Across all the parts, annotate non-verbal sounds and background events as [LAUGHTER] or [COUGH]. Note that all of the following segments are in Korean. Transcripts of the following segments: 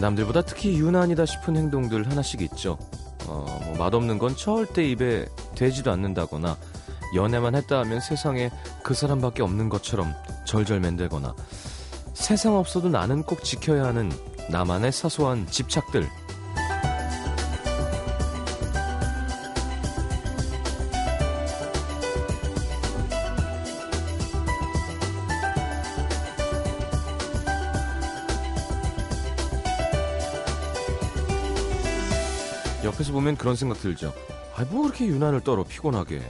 남들보다 특히 유난이다 싶은 행동들 하나씩 있죠. 어, 뭐 맛없는 건 절대 입에 되지도 않는다거나 연애만 했다 하면 세상에 그 사람밖에 없는 것처럼 절절 맨들거나 세상 없어도 나는 꼭 지켜야 하는 나만의 사소한 집착들 그런 생각 들죠. 아, 뭐 그렇게 유난을 떨어 피곤하게.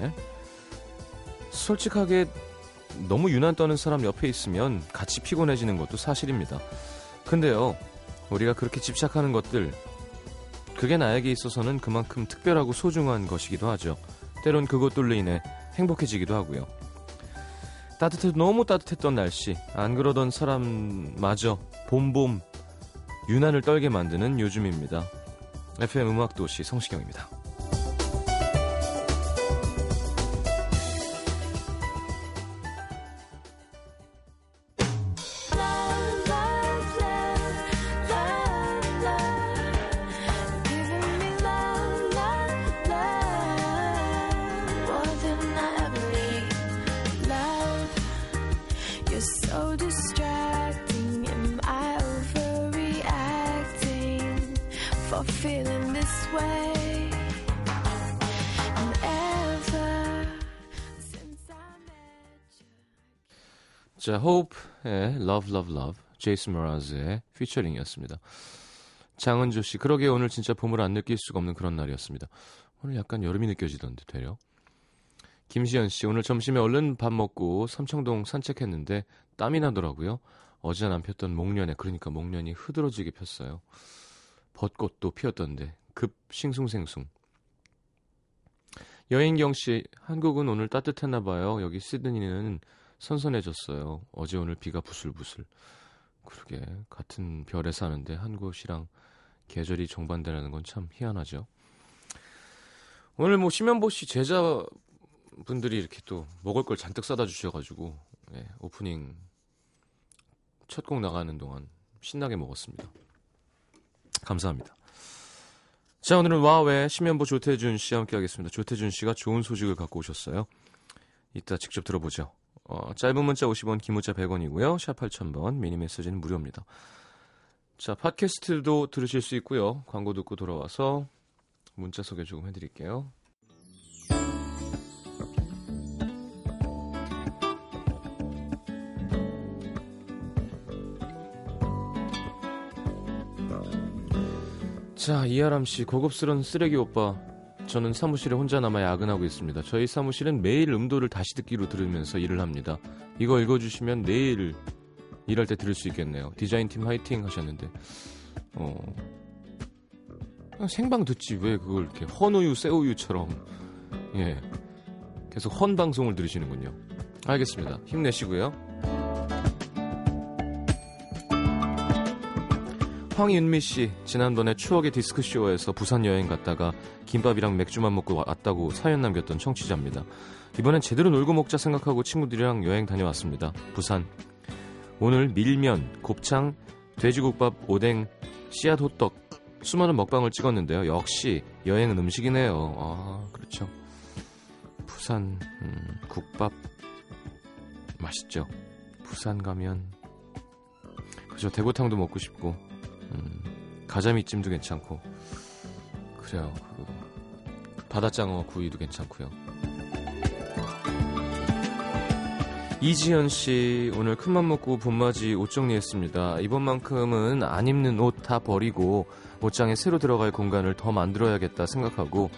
솔직하게 너무 유난 떠는 사람 옆에 있으면 같이 피곤해지는 것도 사실입니다. 근데요, 우리가 그렇게 집착하는 것들, 그게 나에게 있어서는 그만큼 특별하고 소중한 것이기도 하죠. 때론 그것들로 인해 행복해지기도 하고요. 따뜻해도 너무 따뜻했던 날씨, 안 그러던 사람마저 봄봄 유난을 떨게 만드는 요즘입니다. FM 음악도시 성시경입니다. Love Love Love, 제이슨 모라즈의 피처링이었습니다. 장은조 씨, 그러게 오늘 진짜 봄을 안 느낄 수가 없는 그런 날이었습니다. 오늘 약간 여름이 느껴지던데 되려. 김시연 씨, 오늘 점심에 얼른 밥 먹고 삼청동 산책했는데 땀이 나더라고요. 어제 안 폈던 목련에, 그러니까 목련이 흐드러지게 폈어요. 벚꽃도 피었던데 급 싱숭생숭. 여인경 씨, 한국은 오늘 따뜻했나 봐요. 여기 시드니는 선선해졌어요. 어제 오늘 비가 부슬부슬. 그러게 같은 별에 사는데 한 곳이랑 계절이 정반대라는 건 참 희한하죠. 오늘 뭐 심현보 씨 제자 분들이 이렇게 또 먹을 걸 잔뜩 싸다 주셔가지고 예, 오프닝 첫 곡 나가는 동안 신나게 먹었습니다. 감사합니다. 자 오늘은 와외 심현보 조태준 씨와 함께 하겠습니다. 조태준 씨가 좋은 소식을 갖고 오셨어요. 이따 직접 들어보죠. 어, 짧은 문자 50원, 긴 문자 100원이고요. 샵 8000번, 미니 메시지는 무료입니다. 자, 팟캐스트도 들으실 수 있고요. 광고 듣고 돌아와서 문자 소개 조금 해드릴게요. 자, 이하람 씨, 고급스러운 쓰레기 오빠. 저는 사무실에 혼자 남아 야근하고 있습니다. 저희 사무실은 매일 음도를 다시 듣기로 들으면서 일을 합니다. 이거 읽어주시면 내일 일할 때 들을 수 있겠네요. 디자인팀 화이팅 하셨는데, 어, 생방 듣지 왜 그걸 이렇게 헌우유, 새우유처럼, 예, 계속 헌 방송을 들으시는군요. 알겠습니다. 힘내시고요. 황윤미 씨, 지난번에 추억의 디스크 쇼에서 부산 여행 갔다가 김밥이랑 맥주만 먹고 왔다고 사연 남겼던 청취자입니다. 이번엔 제대로 놀고 먹자 생각하고 친구들이랑 여행 다녀왔습니다. 부산. 오늘 밀면, 곱창, 돼지국밥, 오뎅, 씨앗 호떡, 수많은 먹방을 찍었는데요. 역시 여행은 음식이네요. 아, 그렇죠. 부산, 음, 국밥, 맛있죠. 부산 가면, 그죠. 대구탕도 먹고 싶고, 음, 가자미찜도 괜찮고 그래요. 그 바다장어 구이도 괜찮고요. 이지연 씨 오늘 큰맘 먹고 봄맞이 옷 정리했습니다. 이번만큼은 안 입는 옷 다 버리고 옷장에 새로 들어갈 공간을 더 만들어야겠다 생각하고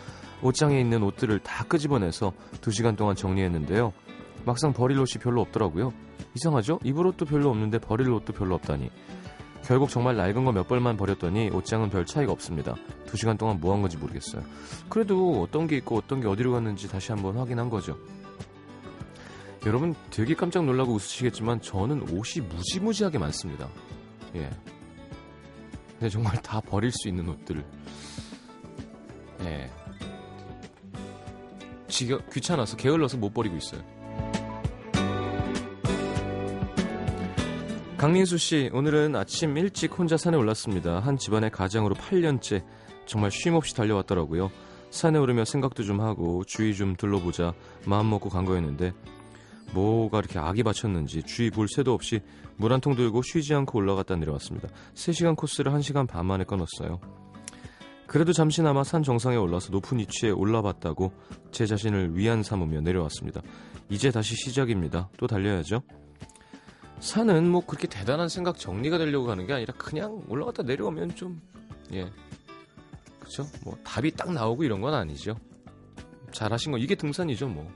옷장에 있는 옷들을 다 끄집어내서 2시간 동안 정리했는데요. 막상 버릴 옷이 별로 없더라고요. 이상하죠? 입을 옷도 별로 없는데 버릴 옷도 별로 없다니. 결국 정말 낡은 거 몇 벌만 버렸더니 옷장은 별 차이가 없습니다. 두 시간 동안 뭐 한 건지 모르겠어요. 그래도 어떤 게 있고 어떤 게 어디로 갔는지 다시 한번 확인한 거죠. 여러분 되게 깜짝 놀라고 웃으시겠지만 저는 옷이 무지무지하게 많습니다. 예. 근데 정말 다 버릴 수 있는 옷들. 예. 지겨, 귀찮아서 게을러서 못 버리고 있어요. 강민수 씨, 오늘은 아침 일찍 혼자 산에 올랐습니다. 한 집안의 가장으로 8년째 정말 쉼 없이 달려왔더라고요. 산에 오르며 생각도 좀 하고 주위 좀 둘러보자 마음 먹고 간 거였는데 뭐가 이렇게 악이 받쳤는지 주위 볼 새도 없이 물 한 통 들고 쉬지 않고 올라갔다 내려왔습니다. 3시간 코스를 1시간 반 만에 끊었어요. 그래도 잠시나마 산 정상에 올라서 높은 위치에 올라봤다고 제 자신을 위안 삼으며 내려왔습니다. 이제 다시 시작입니다. 또 달려야죠. 산은 뭐 그렇게 대단한 생각 정리가 되려고 하는 게 아니라 그냥 올라갔다 내려오면 좀 예. 그쵸? 뭐 답이 딱 나오고 이런 건 아니죠. 잘하신 거 이게 등산이죠, 뭐.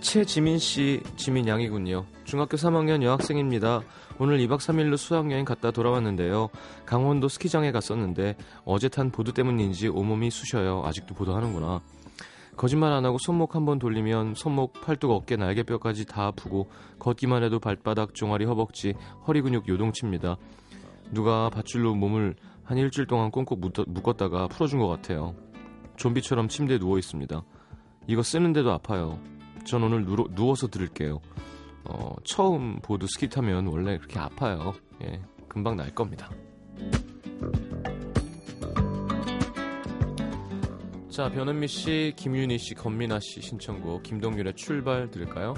최지민 씨, 지민 양이군요. 중학교 3학년 여학생입니다. 오늘 2박 3일로 수학여행 갔다 돌아왔는데요. 강원도 스키장에 갔었는데 어제 탄 보드 때문인지 온몸이 쑤셔요. 아직도 보도하는구나. 거짓말 안 하고 손목 한 번 돌리면 손목, 팔뚝, 어깨, 날개뼈까지 다 아프고 걷기만 해도 발바닥, 종아리, 허벅지, 허리 근육 요동칩니다. 누가 밧줄로 몸을 한 일주일 동안 꽁꽁 묶- 묶었다가 풀어준 것 같아요. 좀비처럼 침대에 누워 있습니다. 이거 쓰는데도 아파요. 전 오늘 누워, 누워서 들을게요. 어, 처음 보드 스키 타면 원래 그렇게 아파요. 예, 금방 날 겁니다. 자, 변은미 씨, 김윤희 씨, 건민아 씨 신청곡 김동률의 출발 들을까요?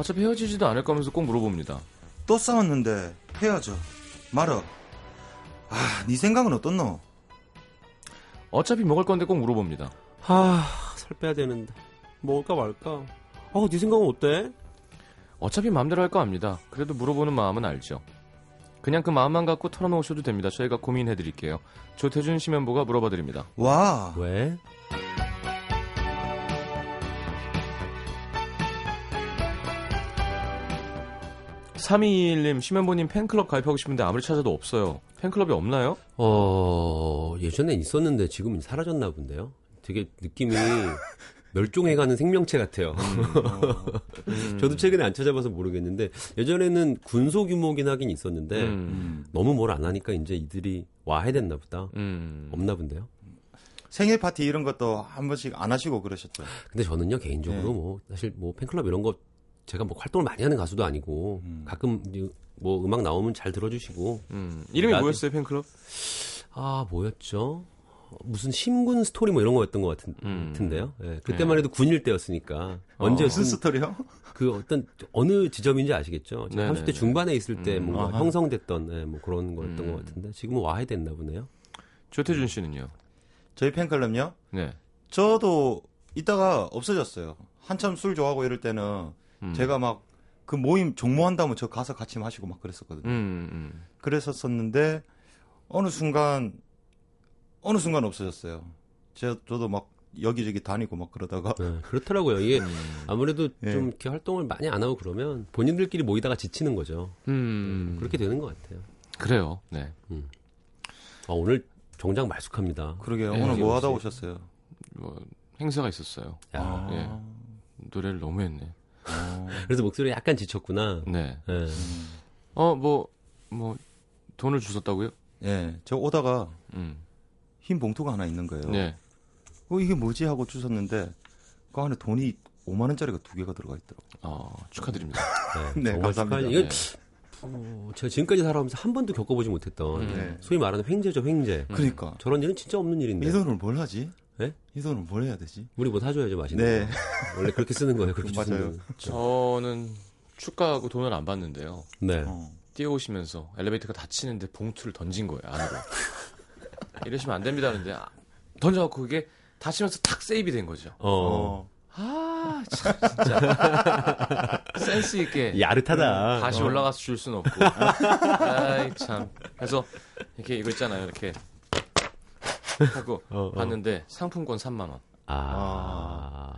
어차피 헤어지지도 않을 거면서 꼭 물어봅니다. 또 싸웠는데 헤어져 말어 아, 네 생각은 어떻노? 어차피 먹을 건데 꼭 물어봅니다. 아, 살 빼야 되는데. 먹을까 말까? 어, 네 생각은 어때? 어차피 마음대로 할 거 압니다. 그래도 물어보는 마음은 알죠. 그냥 그 마음만 갖고 털어놓으셔도 됩니다. 저희가 고민해드릴게요. 조태준 심연보가 물어봐드립니다. 와 왜? 삼2 1 1님 심연보님 팬클럽 가입하고 싶은데 아무리 찾아도 없어요. 팬클럽이 없나요? 어, 예전엔 있었는데 지금은 사라졌나 본데요. 되게 느낌이 [LAUGHS] 멸종해가는 생명체 같아요. 음. [LAUGHS] 저도 최근에 안 찾아봐서 모르겠는데 예전에는 군소 규모긴 하긴 있었는데 음. 너무 뭘 안 하니까 이제 이들이 와야 됐나 보다. 음. 없나 본데요. 생일 파티 이런 것도 한 번씩 안 하시고 그러셨죠? 근데 저는요 개인적으로 네. 뭐 사실 뭐 팬클럽 이런 거 제가 뭐 활동을 많이 하는 가수도 아니고 음. 가끔 이제 뭐 음악 나오면 잘 들어주시고 음. 이름이 나도- 뭐였어요, 팬클럽? 아 뭐였죠? 어, 무슨 심군 스토리 뭐 이런 거였던 것 같은, 음. 같은데요. 예, 그때만 해도 군일 때였으니까 언제 무슨 무슨 스토리요? 그 어떤 어느 지점인지 아시겠죠? 제가 네네네. 30대 중반에 있을 때 음. 뭔가 아하. 형성됐던 예, 뭐 그런 거였던 음. 것 같은데 지금은 와야 됐나 보네요. 조태준 씨는요? 저희 팬클럽요? 네. 저도 이따가 없어졌어요. 한참 술 좋아하고 이럴 때는 음. 제가 막 그 모임 종모한다면 저 가서 같이 마시고 막 그랬었거든요. 음, 음. 그랬었었는데 어느 순간 어느 순간 없어졌어요. 제 저도 막 여기저기 다니고 막 그러다가 예, 그렇더라고요. 이게 음. 아무래도 예. 좀 이렇게 활동을 많이 안 하고 그러면 본인들끼리 모이다가 지치는 거죠. 음. 그렇게 되는 것 같아요. 그래요. 네. 아, 오늘 정장 말쑥합니다. 그러게요. 예, 오늘 뭐 하다 혹시- 오셨어요? 뭐 행사가 있었어요. 야, 아. 예. 노래를 너무 했네. 어. 그래서 목소리가 약간 지쳤구나. 네. 예. 어, 뭐, 뭐, 돈을 주셨다고요? 예, 저 오다가 음. 흰 봉투가 하나 있는 거예요. 네. 어, 이게 뭐지 하고 주셨는데 그 안에 돈이 5만 원짜리가 두 개가 들어가 있더라고요. 어, 축하드립니다. 네, [LAUGHS] 네, 정말 감사합니다. 네. 어, 제가 지금까지 살아오면서 한 번도 겪어보지 못했던 음. 네. 소위 말하는 횡재죠, 횡재. 그러니까 저런 일은 진짜 없는 일인데. 이 돈을 뭘 하지? 네? 이 돈을 뭘 해야 되지? 우리 뭐 사줘야죠, 맛있는 네. 거. 원래 그렇게 쓰는 거예요, 그렇게 맞아요. [LAUGHS] 저는 축가하고 돈을 안 받는데요. 네. 어. 뛰어오시면서 엘리베이터가 닫히는데 봉투를 던진 거예요 안으로. [LAUGHS] 이러시면 안 됩니다. 근데 아, 던져갖고 그게 닫히면서 탁 세이브 된 거죠. 어. 아, 참, 진짜. [LAUGHS] 센스 있게. 야릇하다. 다시 어. 올라가서 줄 수는 없고. 아이, 참. 그래서, 이렇게 이거 있잖아요. 이렇게. 하고, [LAUGHS] 어, 어. 봤는데, 상품권 3만 원. 아.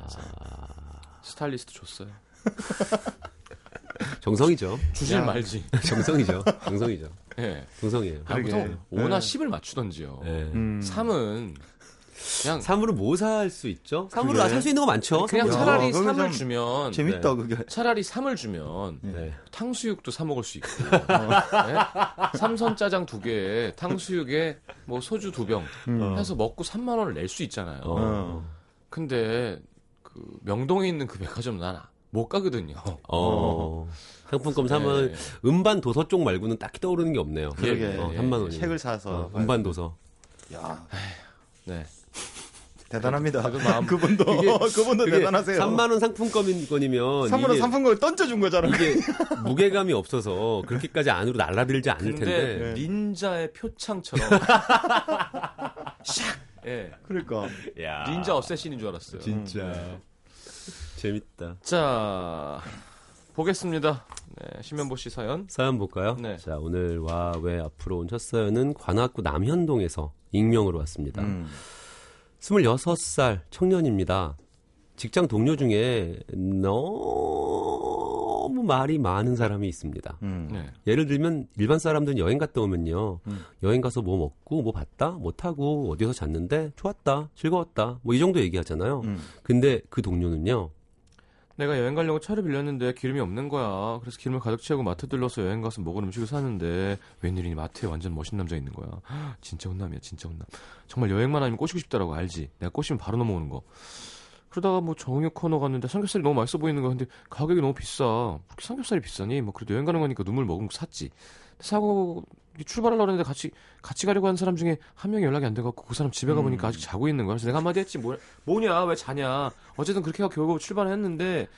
스타일리스트 줬어요. [LAUGHS] 정성이죠. 주질 야. 말지. [LAUGHS] 정성이죠. 정성이죠. 예. 정성이에요. 아. 보통 5나 10을 맞추던지요. 네. 음. 3은, 그냥, 삼으로 뭐살 수 있죠? 삼으로 그게. 살수 있는 거 많죠. 그냥 야, 차라리 3을 좀 주면, 재밌다 그게. 차라리 3을 주면, 네. 탕수육도 사 먹을 수 있고 [LAUGHS] 네? 삼선 짜장 두 개에 탕수육에 뭐 소주 두병 음. 해서 먹고 3만 원을 낼 수 있잖아요. 어. 어. 근데 그 명동에 있는 그 백화점 난 못 가거든요. 어. 상품권 사면 네. 음반 도서 쪽 말고는 딱히 떠오르는 게 없네요. 그러게. 어, 예, 3만 원이. 책을 사서 어, 음반 도서. 야 네. 대단합니다. 마음- [LAUGHS] 그분도 [LAUGHS] 그분도 대단하세요. 3만 원 상품권이면 3만 원 상품권을 던져준 거잖아. 이게 [LAUGHS] 무게감이 없어서 그렇게까지 안으로 날라들지 않을 근데 텐데. 닌자의 표창처럼 샥 예. 그러니까 야. 닌자 어쌔신인 줄 알았어요. 진짜 재밌다. 자 보겠습니다. 네, 신면보 씨 사연. 사연 볼까요? 네. 자, 오늘 와 왜 앞으로 온 첫 사연은 관악구 남현동에서 익명으로 왔습니다. 음. 26살 청년입니다. 직장 동료 중에 너무 말이 많은 사람이 있습니다. 음. 네. 예를 들면 일반 사람들은 여행 갔다 오면요. 음. 여행 가서 뭐 먹고 뭐 봤다? 뭐 타고 어디서 잤는데 좋았다. 즐거웠다. 뭐 이 정도 얘기하잖아요. 음. 근데 그 동료는요. 내가 여행 가려고 차를 빌렸는데 기름이 없는 거야. 그래서 기름을 가득 채우고 마트 들러서 여행 가서 먹은 음식을 사는데 웬일이니 마트에 완전 멋있는 남자 있는 거야. 헉, 진짜 혼남이야, 진짜 혼남. 정말 여행만 아니면 꼬시고 싶다라고 알지. 내가 꼬시면 바로 넘어오는 거. 그러다가 뭐 정육 코너 갔는데 삼겹살이 너무 맛있어 보이는 거야. 근데 가격이 너무 비싸. 그렇게 삼겹살이 비싸니? 뭐 그래도 여행 가는 거니까 눈물 머금고 샀지. 사고 출발하려고 했는데 같이 같이 가려고 하는 사람 중에 한 명이 연락이 안 돼갖고 그 사람 집에 가보니까 아직 자고 있는 거야. 그래서 내가 한마디 했지. 뭐, 뭐냐? 왜 자냐? 어쨌든 그렇게 하고 결국 출발을 했는데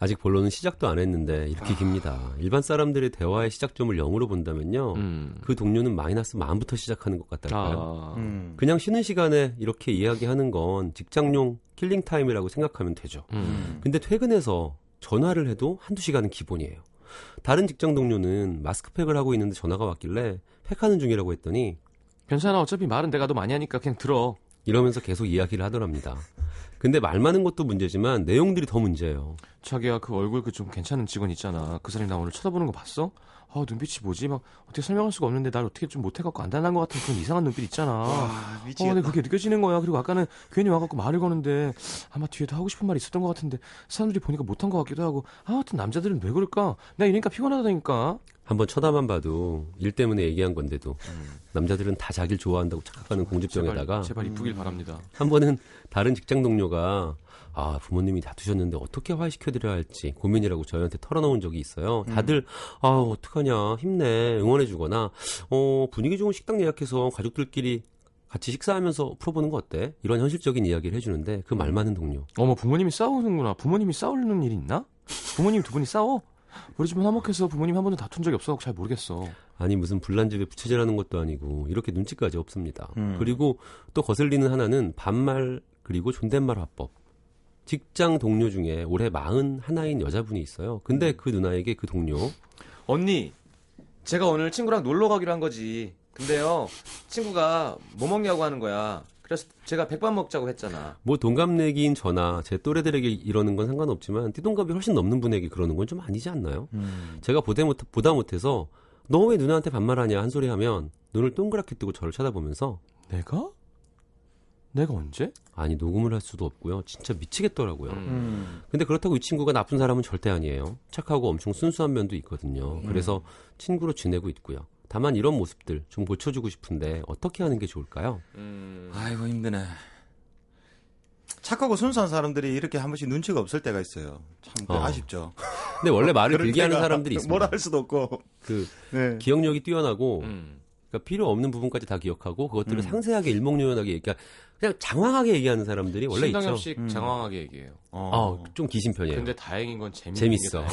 아직 본론은 시작도 안 했는데 이렇게 깁니다. 일반 사람들의 대화의 시작점을 0으로 본다면요. 음. 그 동료는 마이너스 만부터 시작하는 것 같달까요? 아, 음. 그냥 쉬는 시간에 이렇게 이야기하는 건 직장용 killing time이라고 생각하면 되죠. 음. 근데 퇴근해서 전화를 해도 한두 시간은 기본이에요. 다른 직장 동료는 마스크팩을 하고 있는데 전화가 왔길래 팩하는 중이라고 했더니 괜찮아. 어차피 말은 내가 더 많이 하니까 그냥 들어. 이러면서 계속 이야기를 하더랍니다. 근데 말 많은 것도 문제지만 내용들이 더 문제예요. 자기야 그 얼굴 그 좀 괜찮은 직원 있잖아. 그 사람이 나 오늘 쳐다보는 거 봤어? 아 눈빛이 뭐지? 막 어떻게 설명할 수가 없는데 날 어떻게 좀 못해갖고 안 달란 것 같은 그런 이상한 눈빛 있잖아. 와 어, 미치겠다. 근데 그게 느껴지는 거야. 그리고 아까는 괜히 와갖고 말을 거는데 아마 뒤에도 하고 싶은 말이 있었던 것 같은데 사람들이 보니까 못한 것 같기도 하고 아무튼 남자들은 왜 그럴까? 내가 이러니까 피곤하다니까. 한번 쳐다만 봐도 일 때문에 얘기한 건데도 남자들은 다 자기를 좋아한다고 착각하는 공주병에다가 제발, 이쁘길 음. 바랍니다. 한 번은 다른 직장 동료가 아 부모님이 다투셨는데 어떻게 화해시켜드려야 할지 고민이라고 저희한테 털어놓은 적이 있어요. 다들 아 어떡하냐 힘내 응원해주거나 어 분위기 좋은 식당 예약해서 가족들끼리 같이 식사하면서 풀어보는 거 어때? 이런 현실적인 이야기를 해주는데 그 말 많은 동료 어머 부모님이 싸우는구나. 부모님이 싸우는 일이 있나? 부모님 두 분이 싸워? 우리 집은 화목해서 부모님 한 번도 다툰 적이 없어. 잘 모르겠어. 아니 무슨 불난 집에 부채질하는 것도 아니고 이렇게 눈치까지 없습니다. 음. 그리고 또 거슬리는 하나는 반말 그리고 존댓말 화법. 직장 동료 중에 올해 마흔 하나인 여자분이 있어요. 근데 그 누나에게 그 동료 언니, 제가 오늘 친구랑 놀러 가기로 한 거지. 근데요, 친구가 뭐 먹냐고 하는 거야. 그래서 제가 백반 먹자고 했잖아. 뭐 동갑내기인 저나 제 또래들에게 이러는 건 상관없지만 띠동갑이 훨씬 넘는 분에게 그러는 건 좀 아니지 않나요? 음. 제가 보다, 못, 보다 못해서 너 왜 누나한테 반말하냐 한 소리 하면 눈을 동그랗게 뜨고 저를 쳐다보면서 내가? 내가 언제? 아니 녹음을 할 수도 없고요. 진짜 미치겠더라고요. 음. 음. 근데 그렇다고 이 친구가 나쁜 사람은 절대 아니에요. 착하고 엄청 순수한 면도 있거든요. 그래서 친구로 지내고 있고요. 다만 이런 모습들 좀 고쳐주고 싶은데 어떻게 하는 게 좋을까요? 음. 아이고 힘드네. 착하고 순수한 사람들이 이렇게 한 번씩 눈치가 없을 때가 있어요. 참 어. 아쉽죠. 근데 원래 말을 [LAUGHS] 길게 하는 사람들이 있습니다. 뭐라 할 수도 없고. 그 네. 기억력이 뛰어나고 음. 그러니까 필요 없는 부분까지 다 기억하고 그것들을 음. 상세하게 일목요연하게 얘기하 그냥 장황하게 얘기하는 사람들이 원래 있죠. 신동엽 씨 음. 장황하게 얘기해요. 어. 아, 좀 기신 편이에요. 근데 다행인 건 재미 재밌어.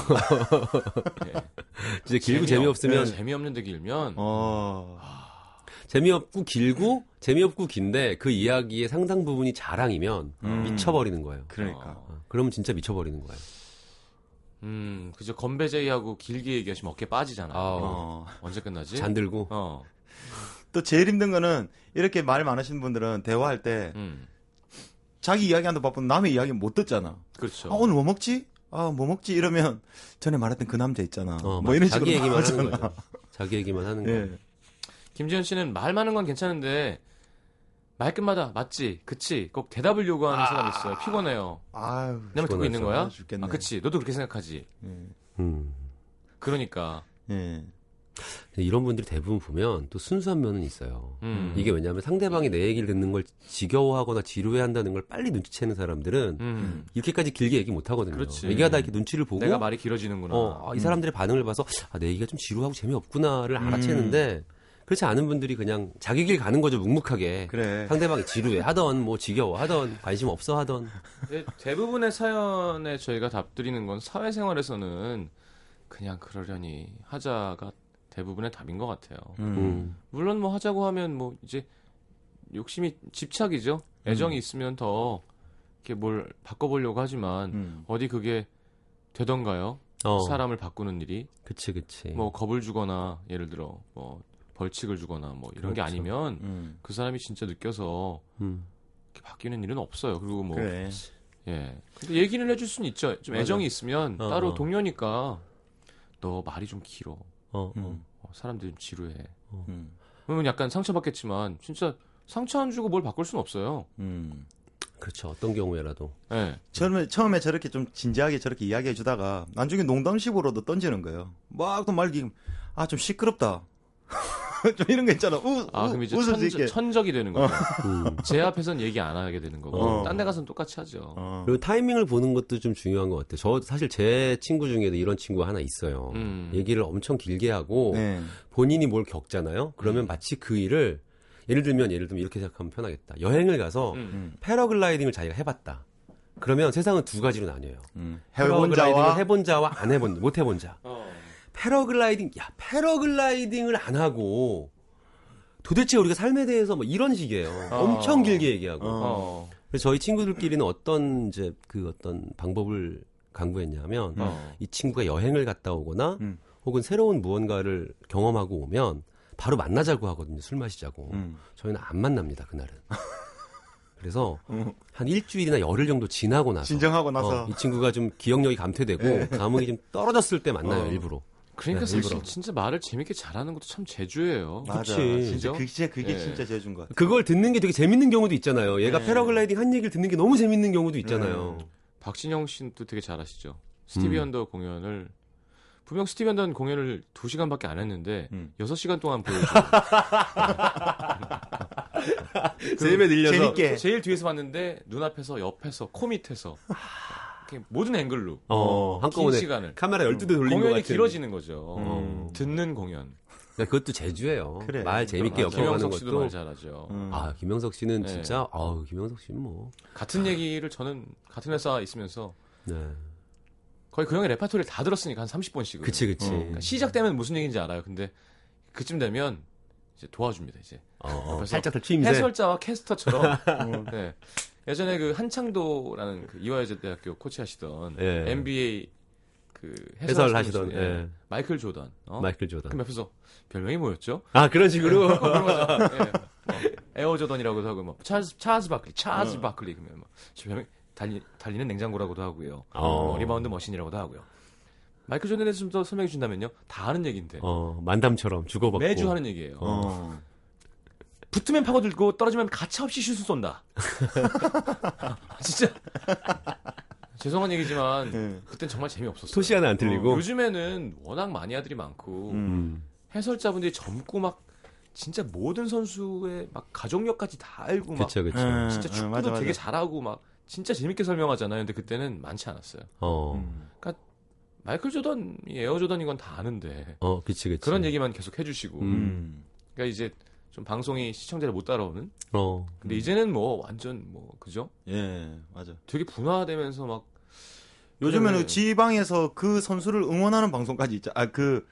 예. 이제 [LAUGHS] 길고 재미없으면 재미없는데 길면 어. 재미없고 길고 재미없고 긴데 그 이야기의 상당 부분이 자랑이면 음. 미쳐버리는 거예요. 그러니까. 어, 그러면 진짜 미쳐버리는 거예요. 음 그죠 건배제이하고 길게 얘기하시면 어깨 빠지잖아요. 아. 어. 언제 끝나지? 잔들고 어. 또 제일 힘든 거는 이렇게 말 많으신 분들은 대화할 때 음. 자기 이야기하는데 바쁜 남의 이야기 못 듣잖아. 그렇죠. 아, 오늘 뭐 먹지? 아, 뭐 먹지? 이러면 전에 말했던 그 남자 있잖아. 어, 뭐 이런 자기 식으로 얘기만 하는 나오잖아. 거죠. 자기 얘기만 하는 거. 예. 김지현 씨는 말 많은 건 괜찮은데 말끝마다 맞지, 그치 꼭 대답을 요구하는 사람 있어요. 피곤해요. 아유. 내말 듣고 있는. 거야? 아, 죽겠네. 아, 그치. 너도 그렇게 생각하지. 예. 음. 그러니까. 예. 이런 분들이 대부분 보면 또 순수한 면은 있어요. 음. 이게 왜냐하면 상대방이 내 얘기를 듣는 걸 지겨워하거나 지루해한다는 걸 빨리 눈치채는 사람들은 음. 이렇게까지 길게 얘기 못 하거든요. 그렇지. 얘기하다 이렇게 눈치를 보고 내가 말이 길어지는구나. 어, 아, 이 사람들의 반응을 봐서 아, 내 얘기가 좀 지루하고 재미없구나를 음. 알아채는데 그렇지 않은 분들이 그냥 자기 길 가는 거죠 묵묵하게. 그래. 상대방이 지루해 하던 뭐 지겨워 하던 관심 없어 하던 근데 대부분의 사연에 저희가 답드리는 건 사회생활에서는 그냥 그러려니 하자가 대부분의 답인 것 같아요. 음. 음. 물론 뭐 하자고 하면 뭐 이제 욕심이 집착이죠. 애정이 있으면 더 이렇게 뭘 바꿔보려고 하지만 음. 어디 그게 되던가요? 어, 사람을 바꾸는 일이 그치 그치. 뭐 겁을 주거나 예를 들어 뭐 벌칙을 주거나 뭐 이런 게 그렇죠. 아니면 음. 그 사람이 진짜 느껴서 음. 이렇게 바뀌는 일은 없어요. 그리고 뭐 그래. 예. 근데 얘기는 해줄 수는 있죠. 좀 맞아. 애정이 있으면 어, 따로 어. 동료니까 너 말이 좀 길어. 어, 어. 음. 어, 사람들이 좀 지루해. 음. 그러면 약간 상처받겠지만 진짜 상처 안 주고 뭘 바꿀 수는 없어요. 음. 그렇죠. 어떤 경우에라도. 예. 처음에, 처음에 저렇게 좀 진지하게 저렇게 이야기해 주다가 나중에 농담식으로도 던지는 거예요. 막 또 말기, 아, 좀 시끄럽다. [LAUGHS] 좀 이런 거 있잖아. 우, 아, 우, 그럼 이제 있게. 천적이 되는 거죠. 음. 제 앞에선 얘기 안 하게 되는 거고. 어. 딴데 가서는 똑같이 하죠. 어. 그리고 타이밍을 보는 것도 좀 중요한 것 같아요. 저 사실 제 친구 중에도 이런 친구가 하나 있어요. 음. 얘기를 엄청 길게 하고 네. 본인이 뭘 겪잖아요. 음. 그러면 마치 그 일을 예를 들면 예를 들면 이렇게 생각하면 편하겠다. 여행을 가서 음. 음. 패러글라이딩을 자기가 해봤다. 그러면 세상은 두 가지로 나뉘어요. 음. 패러글라이딩을 해본 자와 해본 자와 안 해본 못 해본 자. 어. 패러글라이딩 야 패러글라이딩을 안 하고 도대체 우리가 삶에 대해서 뭐 이런 식이에요. 어. 엄청 길게 얘기하고. 어. 그래서 저희 친구들끼리는 어떤 이제 그 어떤 방법을 강구했냐면 어. 이 친구가 여행을 갔다 오거나 음. 혹은 새로운 무언가를 경험하고 오면 바로 만나자고 하거든요. 술 마시자고. 음. 저희는 안 만납니다. 그날은. [LAUGHS] 그래서 음. 한 일주일이나 열흘 정도 지나고 나서 진정하고 나서. 어, 이 친구가 좀 기억력이 감퇴되고 네. 감흥이 좀 떨어졌을 때 만나요. 어. 일부러. 그러니까 네, 사실 일부러. 진짜 말을 재밌게 잘하는 것도 참 재주예요. 맞아. 그치. 진짜? 그게, 그게 예. 진짜 제준 것 같아. 그걸 듣는 게 되게 재밌는 경우도 있잖아요. 얘가 네. 패러글라이딩 한 얘기를 듣는 게 너무 재밌는 경우도 있잖아요. 박진영 씨도 되게 잘하시죠. 스티비 음. 원더 공연을 분명 스티비 원더 공연을 2시간밖에 안 했는데 음. 6시간 동안 보여줘. 세배 늘려서 재밌게. 제일 뒤에서 봤는데 눈앞에서 옆에서 코 밑에서 [LAUGHS] 모든 앵글로 어, 긴 한꺼번에 시간을 카메라 12대 돌린 것 공연이 같은. 길어지는 거죠. 음. 듣는 공연. 그러니까 그것도 재주예요. 그래. 말 재밌게. 엮어가는 김영석 씨도 것도. 말 잘하죠. 음. 아, 김영석 씨는 네. 진짜, 아우, 김영석 씨는 뭐. 같은 얘기를 저는 같은 회사 있으면서 네. 거의 그 형의 레파토리를 다 들었으니까 한 30번씩을. 그치, 그치. 어. 시작되면 무슨 얘기인지 알아요. 근데 그쯤 되면 이제 도와줍니다. 이제 어, 어, 살짝 더 추임새. 해설자와 캐스터처럼. [LAUGHS] 네. 예전에 그 한창도라는 그 이화여자 대학교 코치하시던 예. NBA 그 해설 하시던, 분이, 예. 마이클 조던. 어? 마이클 조던. 그럼 옆에서 별명이 뭐였죠? 아, 그런 식으로. [LAUGHS] 그런 거죠. 예. 뭐 에어 조던이라고도 하고 뭐 찰스 찰스 바클리, 찰스 어. 바클리 그러면 뭐 별명 달리 달리는 냉장고라고도 하고요. 어. 뭐 rebound machine이라고도 하고요. 마이클 조던에 좀 더 설명해 준다면요. 다 아는 얘기인데 어, 만담처럼 주고받고. 매주 하는 얘기예요. 어. 붙으면 파고들고 떨어지면 가차없이 슛을 쏜다. [LAUGHS] 진짜 죄송한 얘기지만 예. 그땐 정말 재미없었어요. 토시 하나 안 틀리고. 요즘에는 워낙 마니아들이 많고 음. 음. 해설자분들이 젊고 막 진짜 모든 선수의 막 가족력까지 다 알고 막 그쵸, 그쵸. 예, 진짜 예, 축구도 맞아, 되게 맞아. 잘하고 막 진짜 재밌게 설명하잖아요. 근데 그때는 많지 않았어요. 어. 음. 마이클 조던, 에어 조던인 건다 아는데 어, 그치, 그치. 그런 얘기만 계속 해주시고 음. 그러니까 그러니까 이제 좀 방송이 시청자를 못 따라오는. 어. 근데 이제는 뭐 완전 뭐 그죠? 예, 맞아. 되게 분화되면서 막 요즘에는. 지방에서 그 선수를 응원하는 방송까지 있자. 아, 그,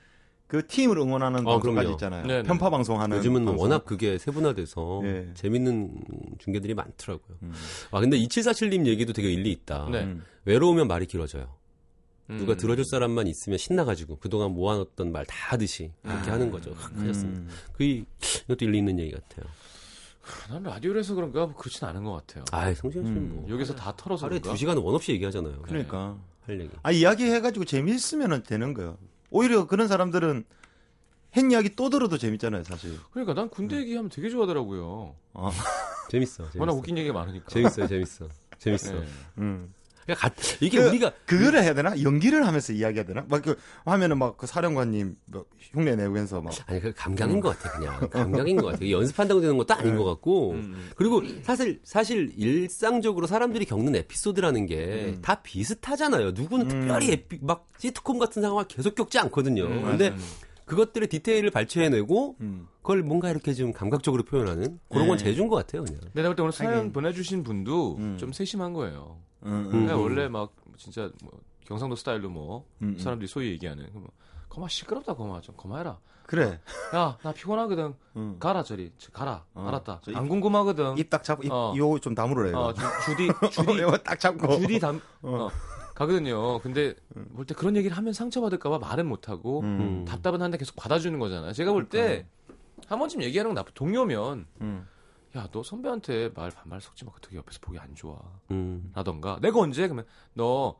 그 팀을 응원하는 어, 방송까지 그럼요. 있잖아요. 네네. 편파 방송하는. 요즘은 방송. 워낙 그게 세분화돼서 예. 재밌는 중계들이 많더라고요. 음. 아 근데 2747님 얘기도 되게 일리 있다. 네. 음. 외로우면 말이 길어져요. 음. 누가 들어줄 사람만 있으면 신나가지고 그동안 모아놨던 말 다 하듯이 그렇게 아. 하는 거죠. 확 하셨습니다. 음. 그 이것도 일리 있는 얘기 같아요. 난 라디오를 해서 그런가 뭐 그렇진 않은 것 같아요. 아, 성시경 씨는 음. 뭐 여기서 다 털어서 하루에 그런가? 두 시간 원 없이 얘기하잖아요. 그러니까. 할 얘기. 아, 이야기 해가지고 재미있으면 되는 거예요. 오히려 그런 사람들은 한 이야기 또 들어도 재밌잖아요, 사실. 그러니까 난 군대 얘기하면 되게 좋아하더라고요. 어. [LAUGHS] 재밌어. 재밌어. 워낙 웃긴 얘기가 많으니까. 재밌어요. 재밌어. 재밌어. 네. 음. 그러니까 가- 이게 그- 우리가 그거를 해야 되나? 연기를 하면서 이야기해야 되나? 막 그, 하면은 막 그 사령관님 뭐 흉내 내면서 막. 아니 그 감각인 것 같아 그냥 감각인 것 같아 연습한다고 되는 것도 아닌 것 같고 음. 그리고 사실 사실 일상적으로 사람들이 겪는 에피소드라는 게다 비슷하잖아요 누구는 음. 특별히 에피, 막 시트콤 같은 상황을 계속 겪지 않거든요 음, 근데. 그것들의 디테일을 발췌해내고 음. 그걸 뭔가 이렇게 좀 감각적으로 표현하는 그런 건 네. 재준 것 같아요 그냥 내가 볼 때 오늘 사연 하긴. 보내주신 분도 음. 좀 세심한 거예요. 음, 음. 그냥 원래 막 진짜 뭐 경상도 스타일로 뭐 음, 음. 사람들이 소위 얘기하는 그 뭐, 거마 시끄럽다 거마 좀 거마해라. 그래. 야 나 피곤하거든. 음. 가라 저리 저 가라. 어. 알았다. 저안 궁금하거든. 입 딱 잡고, 입, 어. 요거 좀 다물어라, 이거. 어 주, 주디 [LAUGHS] 주디 이거 딱 잡고. 주디 담 어. 어. 가거든요. 근데 볼 때 그런 얘기를 하면 상처받을까봐 말은 못하고 음. 답답은 한데 계속 받아주는 거잖아요. 제가 볼 때한 번쯤 얘기하는 건 나쁜 동료면 음. 야 너 선배한테 말 반말 섞지 마. 그 되게 옆에서 보기 안 좋아. 음. 라던가 내가 언제 그러면 너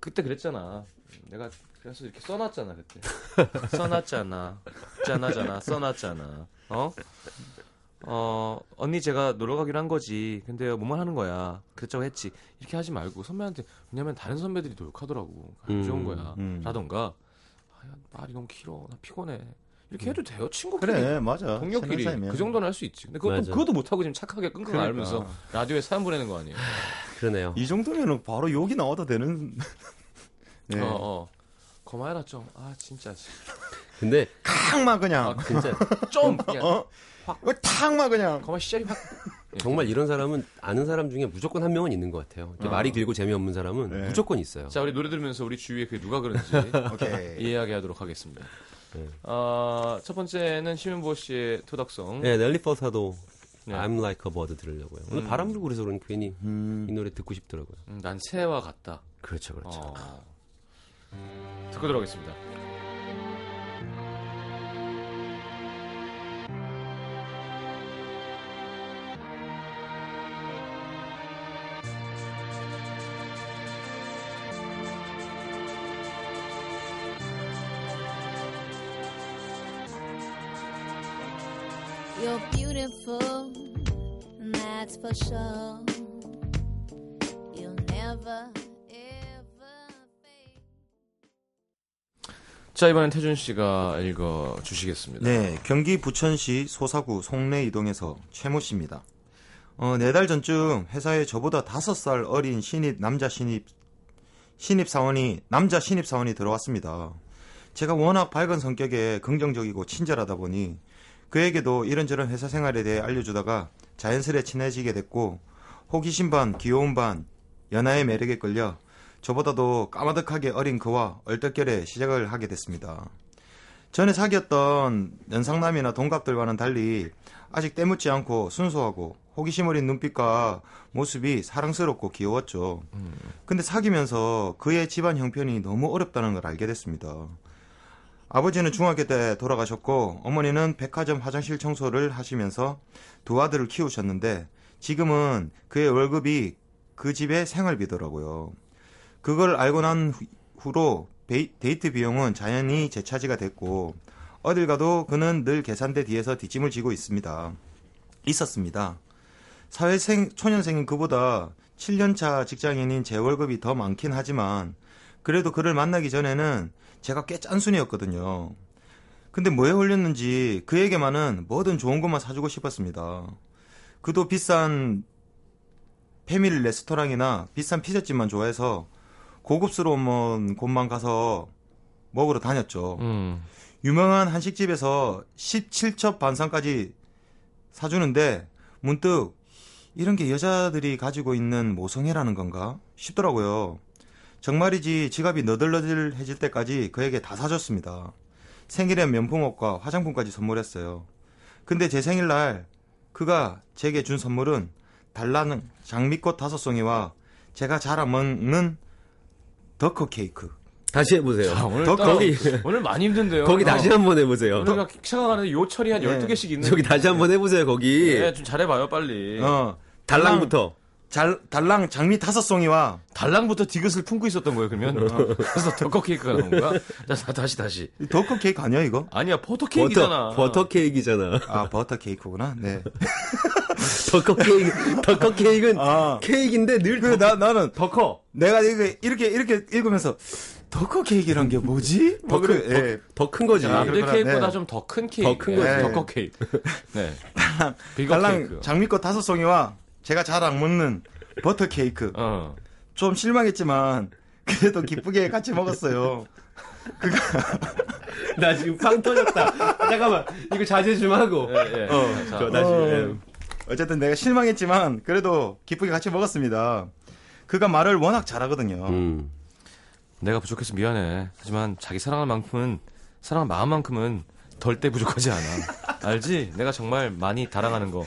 그때 그랬잖아. 내가 그래서 이렇게 써놨잖아 그때. [LAUGHS] 써놨잖아. 짠하잖아. 써놨잖아. 어? 어 언니 제가 놀러 가기로 한 거지. 근데 뭐만 하는 거야. 그랬자고 했지. 이렇게 하지 말고 선배한테 왜냐면 다른 선배들이 더 욕하더라고. 안 좋은 음, 거야. 음. 라던가 아, 야, 말이 너무 길어. 나 피곤해. 이렇게 해도 돼요 친구끼리. 그래, 맞아. 동료끼리. 그 정도는 할 수 있지. 근데 그것도 맞아. 그것도 못 하고 지금 착하게 끙끙 그러니까. 앓으면서 라디오에 사연 보내는 거 아니에요? [SIGHS] 그러네요 이 정도면은 바로 욕이 나와도 되는. [LAUGHS] 네. 어, 어. 거마해라 좀. 아 진짜. 근데 탁막 그냥. 진짜 좀 [LAUGHS] 그냥 어? 확. 탁막 그냥. 거마 시절이 확. [LAUGHS] 정말 이런 사람은 아는 사람 중에 무조건 한 명은 있는 것 같아요 이렇게 어. 말이 길고 재미없는 사람은 네. 무조건 있어요 자 우리 노래 들으면서 우리 주위에 그게 누가 그런지 오케이. 이해하게 하도록 하겠습니다. 네. 어, 첫 번째는 시민보 씨의 토닥성. 네, 넬리 퍼사도 네. I'm like a bird 들으려고요. 오늘 음. 바람 불고 그래서 그런 괜히 음. 이 노래 듣고 싶더라고요. 음, 난 새와 같다. 그렇죠, 그렇죠. 어. 듣고 들어가겠습니다. Beautiful, and that's for sure. You'll never. 자 이번엔 태준 씨가 읽어 주시겠습니다. 네, 경기 부천시 소사구 송내 이동에서 최모 씨입니다. 어, 네 달 전쯤 회사에 저보다 다섯 살 어린 신입 남자 신입 신입 사원이 남자 신입 사원이 들어왔습니다. 제가 워낙 밝은 성격에 긍정적이고 친절하다 보니 그에게도 이런저런 회사 생활에 대해 알려주다가 자연스레 친해지게 됐고 호기심 반 귀여움 반 연하의 매력에 끌려 저보다도 까마득하게 어린 그와 얼떨결에 시작을 하게 됐습니다. 전에 사귀었던 연상남이나 동갑들과는 달리 아직 때묻지 않고 순수하고 호기심 어린 눈빛과 모습이 사랑스럽고 귀여웠죠. 근데 사귀면서 그의 집안 형편이 너무 어렵다는 걸 알게 됐습니다. 아버지는 중학교 때 돌아가셨고 어머니는 백화점 화장실 청소를 하시면서 두 아들을 키우셨는데 지금은 그의 월급이 그 집의 생활비더라고요. 그걸 알고 난 후- 후로 데이트 비용은 자연히 제 차지가 됐고 어딜 가도 그는 늘 계산대 뒤에서 뒷짐을 지고 있습니다. 있었습니다. 사회생 초년생인 그보다 7년차 직장인인 제 월급이 더 많긴 하지만 그래도 그를 만나기 전에는 제가 꽤 짠순이었거든요. 근데 뭐에 홀렸는지 그에게만은 뭐든 좋은 것만 사주고 싶었습니다. 그도 비싼 패밀리 레스토랑이나 비싼 피자집만 좋아해서 고급스러운 곳만 가서 먹으러 다녔죠. 음. 유명한 한식집에서 17첩 반상까지 사주는데 문득 이런 게 여자들이 가지고 있는 모성애라는 건가 싶더라고요. 정말이지 지갑이 너덜너덜해질 때까지 그에게 다 사줬습니다. 생일엔 명품옷과 화장품까지 선물했어요. 근데 제 생일날 그가 제게 준 선물은 달라는 장미꽃 다섯 송이와 제가 잘 안 먹는 더커 케이크. 다시 해보세요. 자, 오늘 더 또- 거기 오늘 많이 힘든데요. 거기 다시 한번 해보세요. 우리가 생각하는데 요 철이 한 예. 12 개씩 있는. 저기 다시 한번 해보세요. 거기 예, 좀 잘해봐요, 빨리. 어, 달랑부터. 잘, 달랑 장미 다섯 송이와 달랑부터 디귿을 품고 있었던 거예요, 그러면? [LAUGHS] 그래서 덕커 케이크가 나온 거야? 자, 자, 다시, 다시. 더커 케이크 아니야 이거? 아니야, 포토 케이크잖아. 버터 케이크잖아. 아 버터 케이크구나. 네. [LAUGHS] 더커 케이크 더커 케이크는 아. 케이크인데 늘그나 나는 더커 내가 이거 이렇게 이렇게 읽으면서 더커 케이크란 게 뭐지? 뭐 그래, 예. 더큰 거지. 아. 케이크보다 네. 좀더 큰 케이크. 더큰 거지. 네, 덕커 케이크. 네. 비거 달랑 케이크. 장미꽃 다섯 송이와 제가 잘 안 먹는 버터 케이크. 어. 좀 실망했지만 그래도 기쁘게 같이 먹었어요. 나 지금 빵 터졌다. 잠깐만 이거 자제 좀 하고. 예, 예. 어, 자, 저 다시. 어. 예. 어쨌든 내가 실망했지만 그래도 기쁘게 같이 먹었습니다. 그가 말을 워낙 잘하거든요. 음. 내가 부족해서 미안해. 하지만 자기 사랑할 만큼은, 사랑할 마음만큼은 덜 때 부족하지 않아. 알지? 내가 정말 많이 달아가는 거.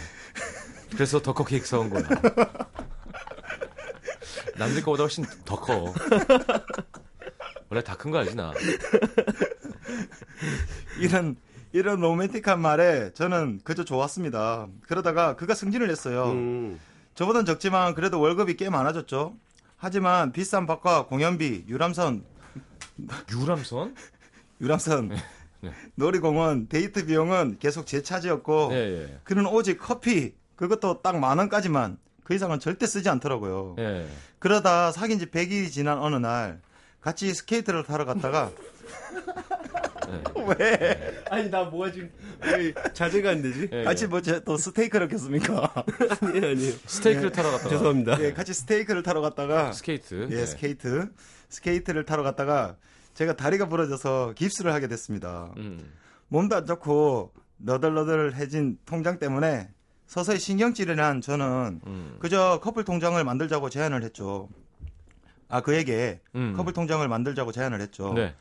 그래서 더커 케이크 사온 거야. [LAUGHS] 남들 거보다 훨씬 더 커. 원래 다 큰 거 알지, 나. 이런 이런 로맨틱한 말에 저는 그저 좋았습니다. 그러다가 그가 승진을 했어요. 음. 저보단 적지만 그래도 월급이 꽤 많아졌죠. 하지만 비싼 밥과 공연비, 유람선, 유람선? 유람선, 네. 놀이공원, 데이트 비용은 계속 제 차지였고 예, 예. 그는 오직 커피 그것도 딱 만 원까지만 그 이상은 절대 쓰지 않더라고요. 예. 그러다 사귄 지 100일이 지난 어느 날 같이 스케이트를 타러 갔다가 [LAUGHS] [LAUGHS] 왜 아니 나 뭐가 지금 왜 자제가 안 되지? 예, 같이 뭐또 스테이크를 켰습니까? [LAUGHS] 아니에요 아니에요. 스테이크를 타러 갔다가. 죄송합니다. 예, 같이 스테이크를 타러 갔다가 스케이트. 예, 네. 스케이트 스케이트를 타러 갔다가 제가 다리가 부러져서 깁스를 하게 됐습니다. 음. 몸도 안 좋고 너덜너덜해진 통장 때문에 서서히 신경질이 난 저는 음. 그저 커플 통장을 만들자고 제안을 했죠. 아 그에게 음. 커플 통장을 만들자고 제안을 했죠. 네.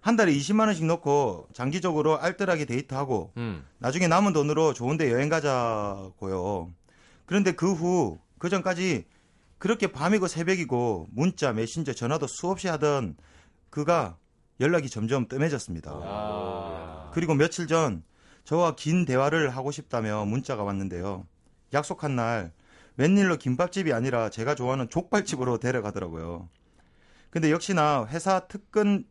한 달에 20만 원씩 넣고 장기적으로 알뜰하게 데이트하고 음. 나중에 남은 돈으로 좋은데 여행 가자고요. 그런데 그 후 그 전까지 그렇게 밤이고 새벽이고 문자, 메신저, 전화도 수없이 하던 그가 연락이 점점 뜸해졌습니다. 아. 그리고 며칠 전 저와 긴 대화를 하고 싶다며 문자가 왔는데요. 약속한 날 웬일로 김밥집이 아니라 제가 좋아하는 족발집으로 데려가더라고요. 근데 역시나 회사 특근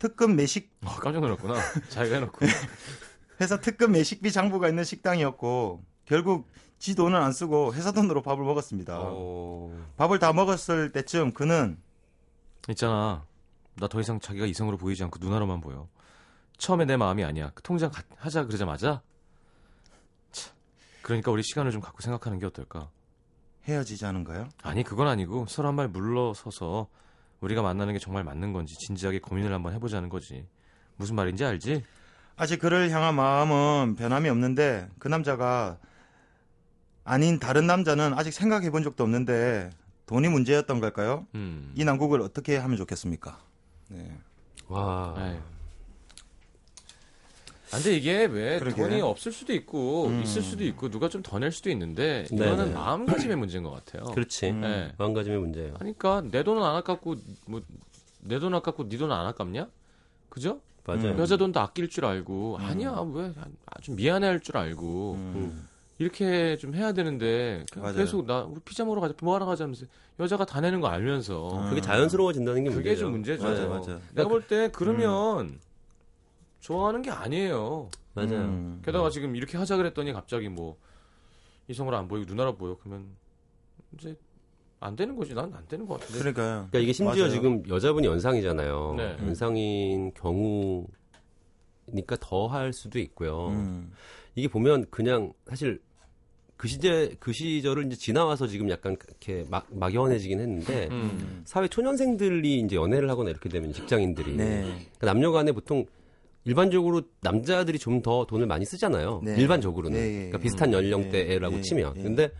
특급 매식 어, 깜짝 놀랐구나. 자기가 해놓고. [LAUGHS] 회사 특급 매식비 장부가 있는 식당이었고 결국 지 돈은 안 쓰고 회사 돈으로 밥을 먹었습니다. 어. 밥을 다 먹었을 때쯤 그는 있잖아. 나 더 이상 자기가 이성으로 보이지 않고 누나로만 보여. 처음에 내 마음이 아니야. 그 통장 가- 하자 그러자마자. 참. 그러니까 우리 시간을 좀 갖고 생각하는 게 어떨까? 헤어지자는가요? 아니 그건 아니고 서로 한 발 물러서서 우리가 만나는 게 정말 맞는 건지 진지하게 고민을 한번 해보자는 거지. 무슨 말인지 알지? 아직 그를 향한 마음은 변함이 없는데 그 남자가 아닌 다른 남자는 아직 생각해 본 적도 없는데 돈이 문제였던 걸까요? 음. 이 난국을 어떻게 하면 좋겠습니까? 네. 와. 아유. 아, 근데 이게 왜 그러게. 돈이 없을 수도 있고 음. 있을 수도 있고 누가 좀 더 낼 수도 있는데 네네. 이거는 마음가짐의 문제인 것 같아요. 그렇지. 음. 네. 마음가짐의 문제예요. 그러니까 내 돈은 안 아깝고 뭐 내 돈 아깝고 네 돈은 안 아깝냐? 그죠? 맞아요. 음. 여자 돈도 아낄 줄 알고 아니야 왜 아주 미안해할 줄 알고 음. 이렇게 좀 해야 되는데. 계속 나 우리 피자 먹으러 가자 뭐 하러 가자면서 여자가 다 내는 거 알면서 음. 그게 자연스러워진다는 게 그게 문제죠. 좀 문제죠. 맞아요, 맞아요. 내가 볼 때 그러면 좋아하는 게 아니에요. 맞아요. 음. 게다가 지금 이렇게 하자 그랬더니 갑자기 뭐 이성으로 안 보이고 누나로 보여 그러면 이제 안 되는 거지. 난 안 되는 것 같은데. 그러니까요. 그러니까 이게 심지어 맞아요. 지금 여자분이 연상이잖아요. 네. 연상인 경우니까 더 할 수도 있고요. 음. 이게 보면 그냥 사실 그 시절 그 시절을 이제 지나와서 지금 약간 이렇게 막 막연해지긴 했는데 음. 사회 초년생들이 이제 연애를 하거나 이렇게 되면 직장인들이 네. 그러니까 남녀간에 보통 일반적으로 남자들이 좀 더 돈을 많이 쓰잖아요. 네. 일반적으로는. 네, 예, 그러니까 예. 비슷한 연령대라고 예, 치면. 예. 근데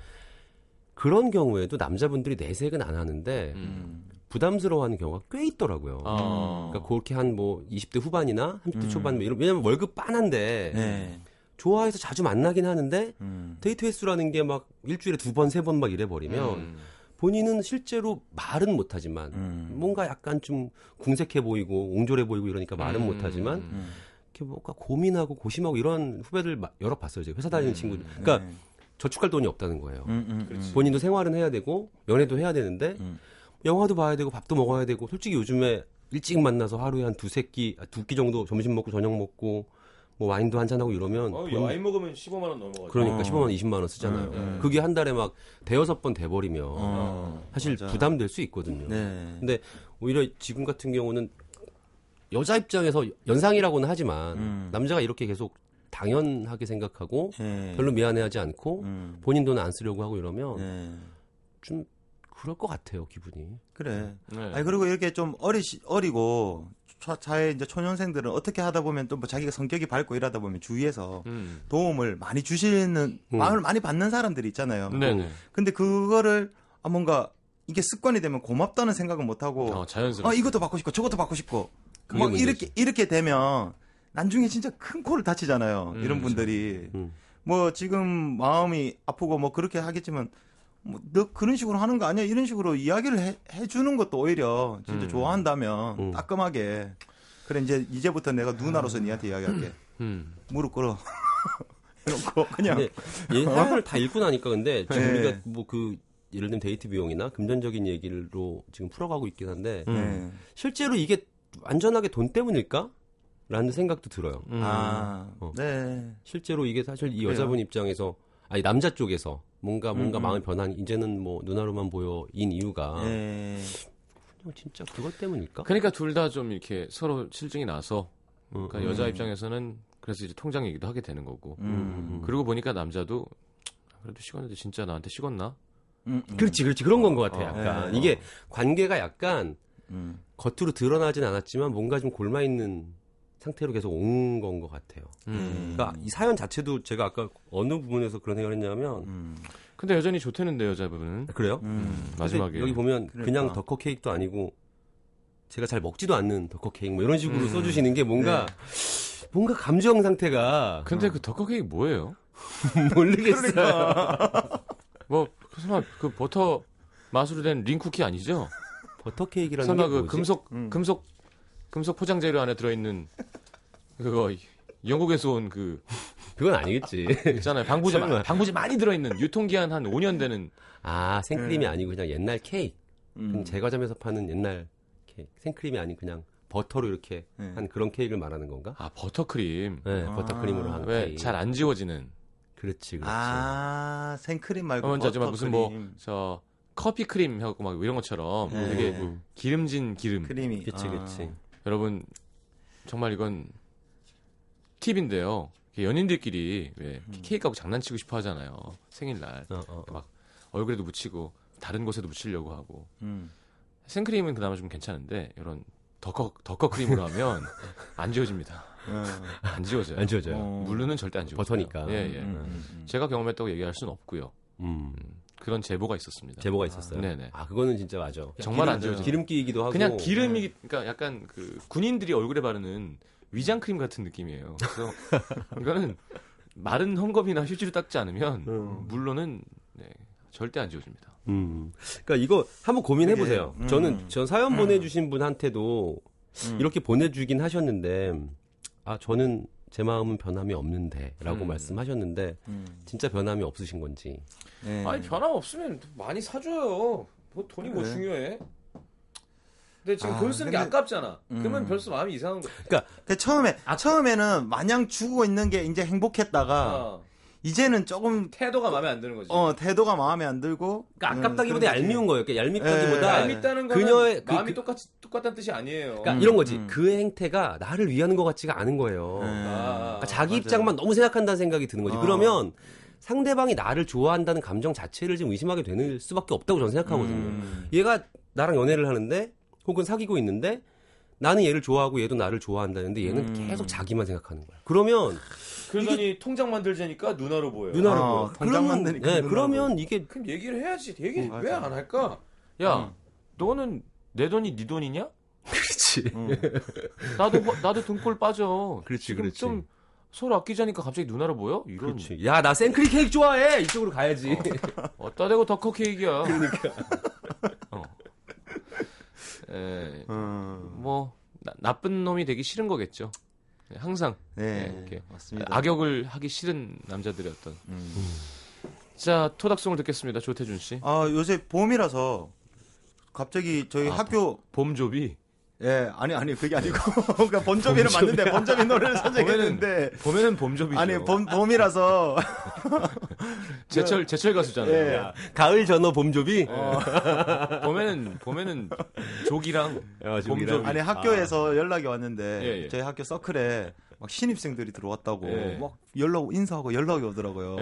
그런 경우에도 남자분들이 내색은 안 하는데 음. 부담스러워하는 경우가 꽤 있더라고요. 아. 그러니까 그렇게 한 뭐 20대 후반이나 30대 음. 초반 뭐 이런 왜냐면 월급 빤한데 네. 좋아해서 자주 만나긴 하는데 음. 데이트 횟수라는 게 막 일주일에 두 번 세 번 막 이래 버리면 음. 본인은 실제로 말은 못하지만 음. 뭔가 약간 좀 궁색해 보이고 옹졸해 보이고 이러니까 말은 음. 못하지만 음. 이렇게 뭔가 고민하고 고심하고 이런 후배들 마- 여러 봤어요. 제가 회사 다니는 음. 친구들. 그러니까 네. 저축할 돈이 없다는 거예요. 음, 음. 음. 본인도 생활은 해야 되고 연애도 해야 되는데 음. 영화도 봐야 되고 밥도 먹어야 되고 솔직히 요즘에 일찍 만나서 하루에 한 두세 끼, 아, 두끼 정도 점심 먹고 저녁 먹고 뭐 와인도 한 잔 하고 이러면 어, 돈- 와인 먹으면 15만 원 넘어가죠. 그러니까 어. 15만 원, 20만 원 쓰잖아요. 음. 그게 한 달에 막 대여섯 번 돼 버리면 어, 사실 맞아. 부담될 수 있거든요. 네. 근데 오히려 지금 같은 경우는 여자 입장에서 연상이라고는 하지만 음. 남자가 이렇게 계속 당연하게 생각하고 네. 별로 미안해하지 않고 음. 본인 돈은 안 쓰려고 하고 이러면 네. 좀 그럴 것 같아요 기분이. 그래. 네. 아니 그리고 이렇게 좀 어리 어리고 차, 차에 이제 초년생들은 어떻게 하다 보면 또 뭐 자기가 성격이 밝고 이러다 보면 주위에서 음. 도움을 많이 주시는 음. 마음을 많이 받는 사람들이 있잖아요. 네네. 근데 그거를 아 뭔가 이게 습관이 되면 고맙다는 생각은 못 하고 어, 자연스럽게. 아 이것도 받고 싶고 저것도 받고 싶고 막 문제지. 이렇게 이렇게 되면 나중에 진짜 큰 코를 다치잖아요. 음, 이런 그렇죠. 분들이 음. 뭐 지금 마음이 아프고 뭐 그렇게 하겠지만 뭐 너 그런 식으로 하는 거 아니야? 이런 식으로 이야기를 해, 해주는 것도 오히려 진짜 음. 좋아한다면 음. 따끔하게 그래 이제 이제부터 내가 누나로서 니한테 이야기할게 음. 무릎 꿇어 [LAUGHS] 이러고 그냥 사연을 다 읽고 나니까 근데 지금 네. 우리가 뭐 그 예를 들면 데이트 비용이나 금전적인 얘기로 지금 풀어가고 있긴 한데 네. 실제로 이게 완전하게 돈 때문일까? 라는 생각도 들어요. 음. 아, 어. 네. 실제로 이게 사실 이 그래요? 여자분 입장에서 아니 남자 쪽에서 뭔가 뭔가 음, 음. 마음이 변한 이제는 뭐 누나로만 보여인 이유가 네. 어, 진짜 그것 때문일까? 그러니까 둘 다 좀 이렇게 서로 실증이 나서 음, 그러니까 음. 여자 입장에서는 그래서 이제 통장 얘기도 하게 되는 거고 음. 그러고 보니까 남자도 그래도 식었는데 진짜 나한테 식었나? 음, 음. 그렇지, 그렇지 그런 건 것 같아. 어, 약간 네. 이게 관계가 약간 음. 겉으로 드러나진 않았지만 뭔가 좀 골마 있는 상태로 계속 온 건 것 같아요. 음. 그러니까 이 사연 자체도 제가 아까 어느 부분에서 그런 생각을 했냐면 음. 근데 여전히 좋대는데 여자분은 그래요? 음. 마지막에 여기 보면 그러니까. 그냥 더커 케이크도 아니고 제가 잘 먹지도 않는 더커 케이크 뭐 이런 식으로 음. 써주시는 게 뭔가 네. 뭔가 감정 상태가 근데 그 덕커 케이크 뭐예요? [LAUGHS] 모르겠어요. 뭐 설마 그 버터 맛으로 된 링 쿠키 아니죠? 버터 케이크라는 설마 게그 뭐지? 금속 음. 금속 금속 포장 재료 안에 들어 있는 그거 영국에서 온 그 그건 아니겠지. 있잖아요. 방부제. 마- 방부제 많이 들어 있는 유통기한 한 5년 되는 아 생크림이 네. 아니고 그냥 옛날 케이크. 음. 제과점에서 파는 옛날 케이크. 생크림이 아닌 그냥 버터로 이렇게 네. 한 그런 케이크를 말하는 건가? 아 버터크림 네, 아. 버터크림으로 한왜 케이크. 잘안 지워지는 그렇지, 그렇지. 아, 생크림 말고 무슨 뭐 버터크림. 저 커피 크림 하고 막 이런 것처럼 네. 되게 음. 기름진 기름. 크림이 아. 그치. 여러분 정말 이건 팁인데요. 연인들끼리 왜 음. 케이크하고 장난치고 싶어 하잖아요. 생일날 어, 어. 막 얼굴에도 묻히고 다른 곳에도 묻히려고 하고 음. 생크림은 그나마 좀 괜찮은데 이런 더커 더커 크림으로 하면 [LAUGHS] 안 지워집니다. 어. 안 지워져요. 안 지워져요. 어. 물로는 절대 안 지워져요. 버터니까. 예, 예. 음, 음, 음. 제가 경험했다고 얘기할 수는 없고요. 음. 그런 제보가 있었습니다. 제보가 있었어요. 네네. 아, 그거는 진짜 맞아. 정말 안 기름- 지워져요. 기름기이기도 하고. 그냥 기름이 그러니까 약간 그 군인들이 얼굴에 바르는 위장 크림 같은 느낌이에요. 그래서 [LAUGHS] 이거는 마른 헝겊이나 휴지로 닦지 않으면 음. 물로는 네, 절대 안 지워집니다. 음. 그러니까 이거 한번 고민해 보세요. 그게, 음. 저는 전 사연 보내주신 분한테도 음. 이렇게 보내주긴 하셨는데, 아 저는 제 마음은 변함이 없는데라고 음. 말씀하셨는데 음. 진짜 변함이 없으신 건지. 네. 아니 변함 없으면 많이 사줘요. 뭐 돈이 뭐. 중요해? 근데 지금 아, 돈 쓰는 게 근데- 아깝잖아. 그러면 음. 벌써 마음이 이상한 거. 근데 처음에 아. 처음에는 마냥 주고 있는 게 이제 행복했다가 어, 이제는 조금 태도가 마음에 안 드는 거지. 어 태도가 마음에 안 들고 그러니까 음, 아깝다기보다 거지. 얄미운 거예요. 그러니까 얄밉다기보다 예, 얄밉다는 거는 그녀의 그- 마음이 그- 똑같이 똑같다는 뜻이 아니에요. 그러니까 음, 이런 거지. 음. 그 행태가 나를 위하는 것 같지가 않은 거예요. 네. 아, 그러니까 자기 맞아요. 입장만 너무 생각한다는 생각이 드는 거지. 어. 그러면 상대방이 나를 좋아한다는 감정 자체를 좀 의심하게 되는 수밖에 없다고 저는 생각하거든요. 음. 얘가 나랑 연애를 하는데 혹은 사귀고 있는데 나는 얘를 좋아하고 얘도 나를 좋아한다는데 얘는 음. 계속 자기만 생각하는 거야. 그러면 그러더니 통장 만들자니까 누나로 보여. 누나를 아, 보여. 통장 그러면- 만드니까 네, 누나로 그러면 이게 그럼 얘기를 해야지. 얘기 어, 왜 맞아. 안 할까? 야, 음. 너는 내 돈이 네 돈이냐? [LAUGHS] 그렇지. 음. 나도 허- 나도 등골 빠져. 그렇지, 지금 그렇지. 좀 서로 아끼자니까 갑자기 누나로 보여? 이런. 그렇지. 야, 나 생크림 케이크 좋아해. 이쪽으로 가야지. 어 따 대고 더커 케이크야. 그러니까. 어. 에, 음. 뭐 나, 나쁜 놈이 되기 싫은 거겠죠. 네, 항상 네, 네, 이렇게 맞습니다. 악역을 하기 싫은 남자들의 어떤. 음. 자 토닥송을 듣겠습니다. 조태준 씨. 아 요새 봄이라서 갑자기 저희 아, 학교 봄조비. 예 아니 아니 그게 아니고 [LAUGHS] 그러니까 본조비는 맞는데 본조비 노래를 [LAUGHS] 선정했는데 봄에는 봄조비죠. 아니 봄 봄이라서 [LAUGHS] 제철 제철 가수잖아요. 예. 가을 전어 봄조비. 봄에는 봄에는 조기랑 야, 저기랑. 봄조비. 아니 학교에서 연락이 왔는데 예, 예. 저희 학교 서클에 막 신입생들이 들어왔다고 예. 막 연락 인사하고 연락이 오더라고요.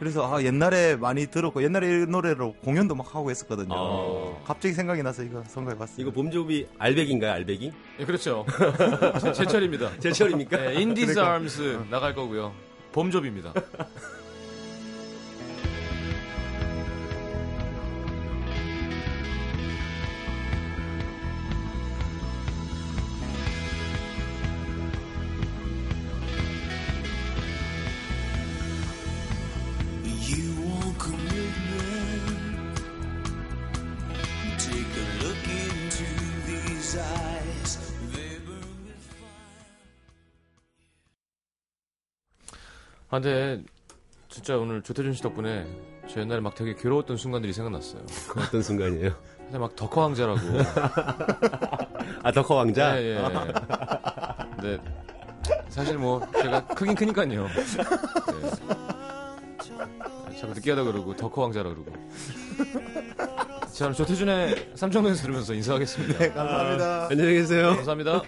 예. 그래서 아 옛날에 많이 들었고 옛날에 이 노래로 공연도 막 하고 했었거든요. 어. 갑자기 생각이 나서 이거 선곡해봤어요. 이거 봄조비 알배긴가요, 알배기? 예, 그렇죠. [LAUGHS] 제- 제철입니다. [LAUGHS] 제철입니까? 네, In These 그러니까. Arms 나갈 거고요. 봄조비입니다. [LAUGHS] 아, 근데 진짜 오늘 조태준 씨 덕분에 저 옛날에 막 되게 괴로웠던 순간들이 생각났어요. 어떤 순간이에요? 근데 막 덕허 왕자라고. 아, 덕허 왕자? 예, 예. 근데 사실 뭐 제가 크긴 크니까요. 예. 자꾸 늦게 하다 그러고 덕허 왕자라 그러고. 자, 조태준의 삼청동에서 들으면서 인사하겠습니다. 네, 감사합니다. 안녕히 계세요. 감사합니다.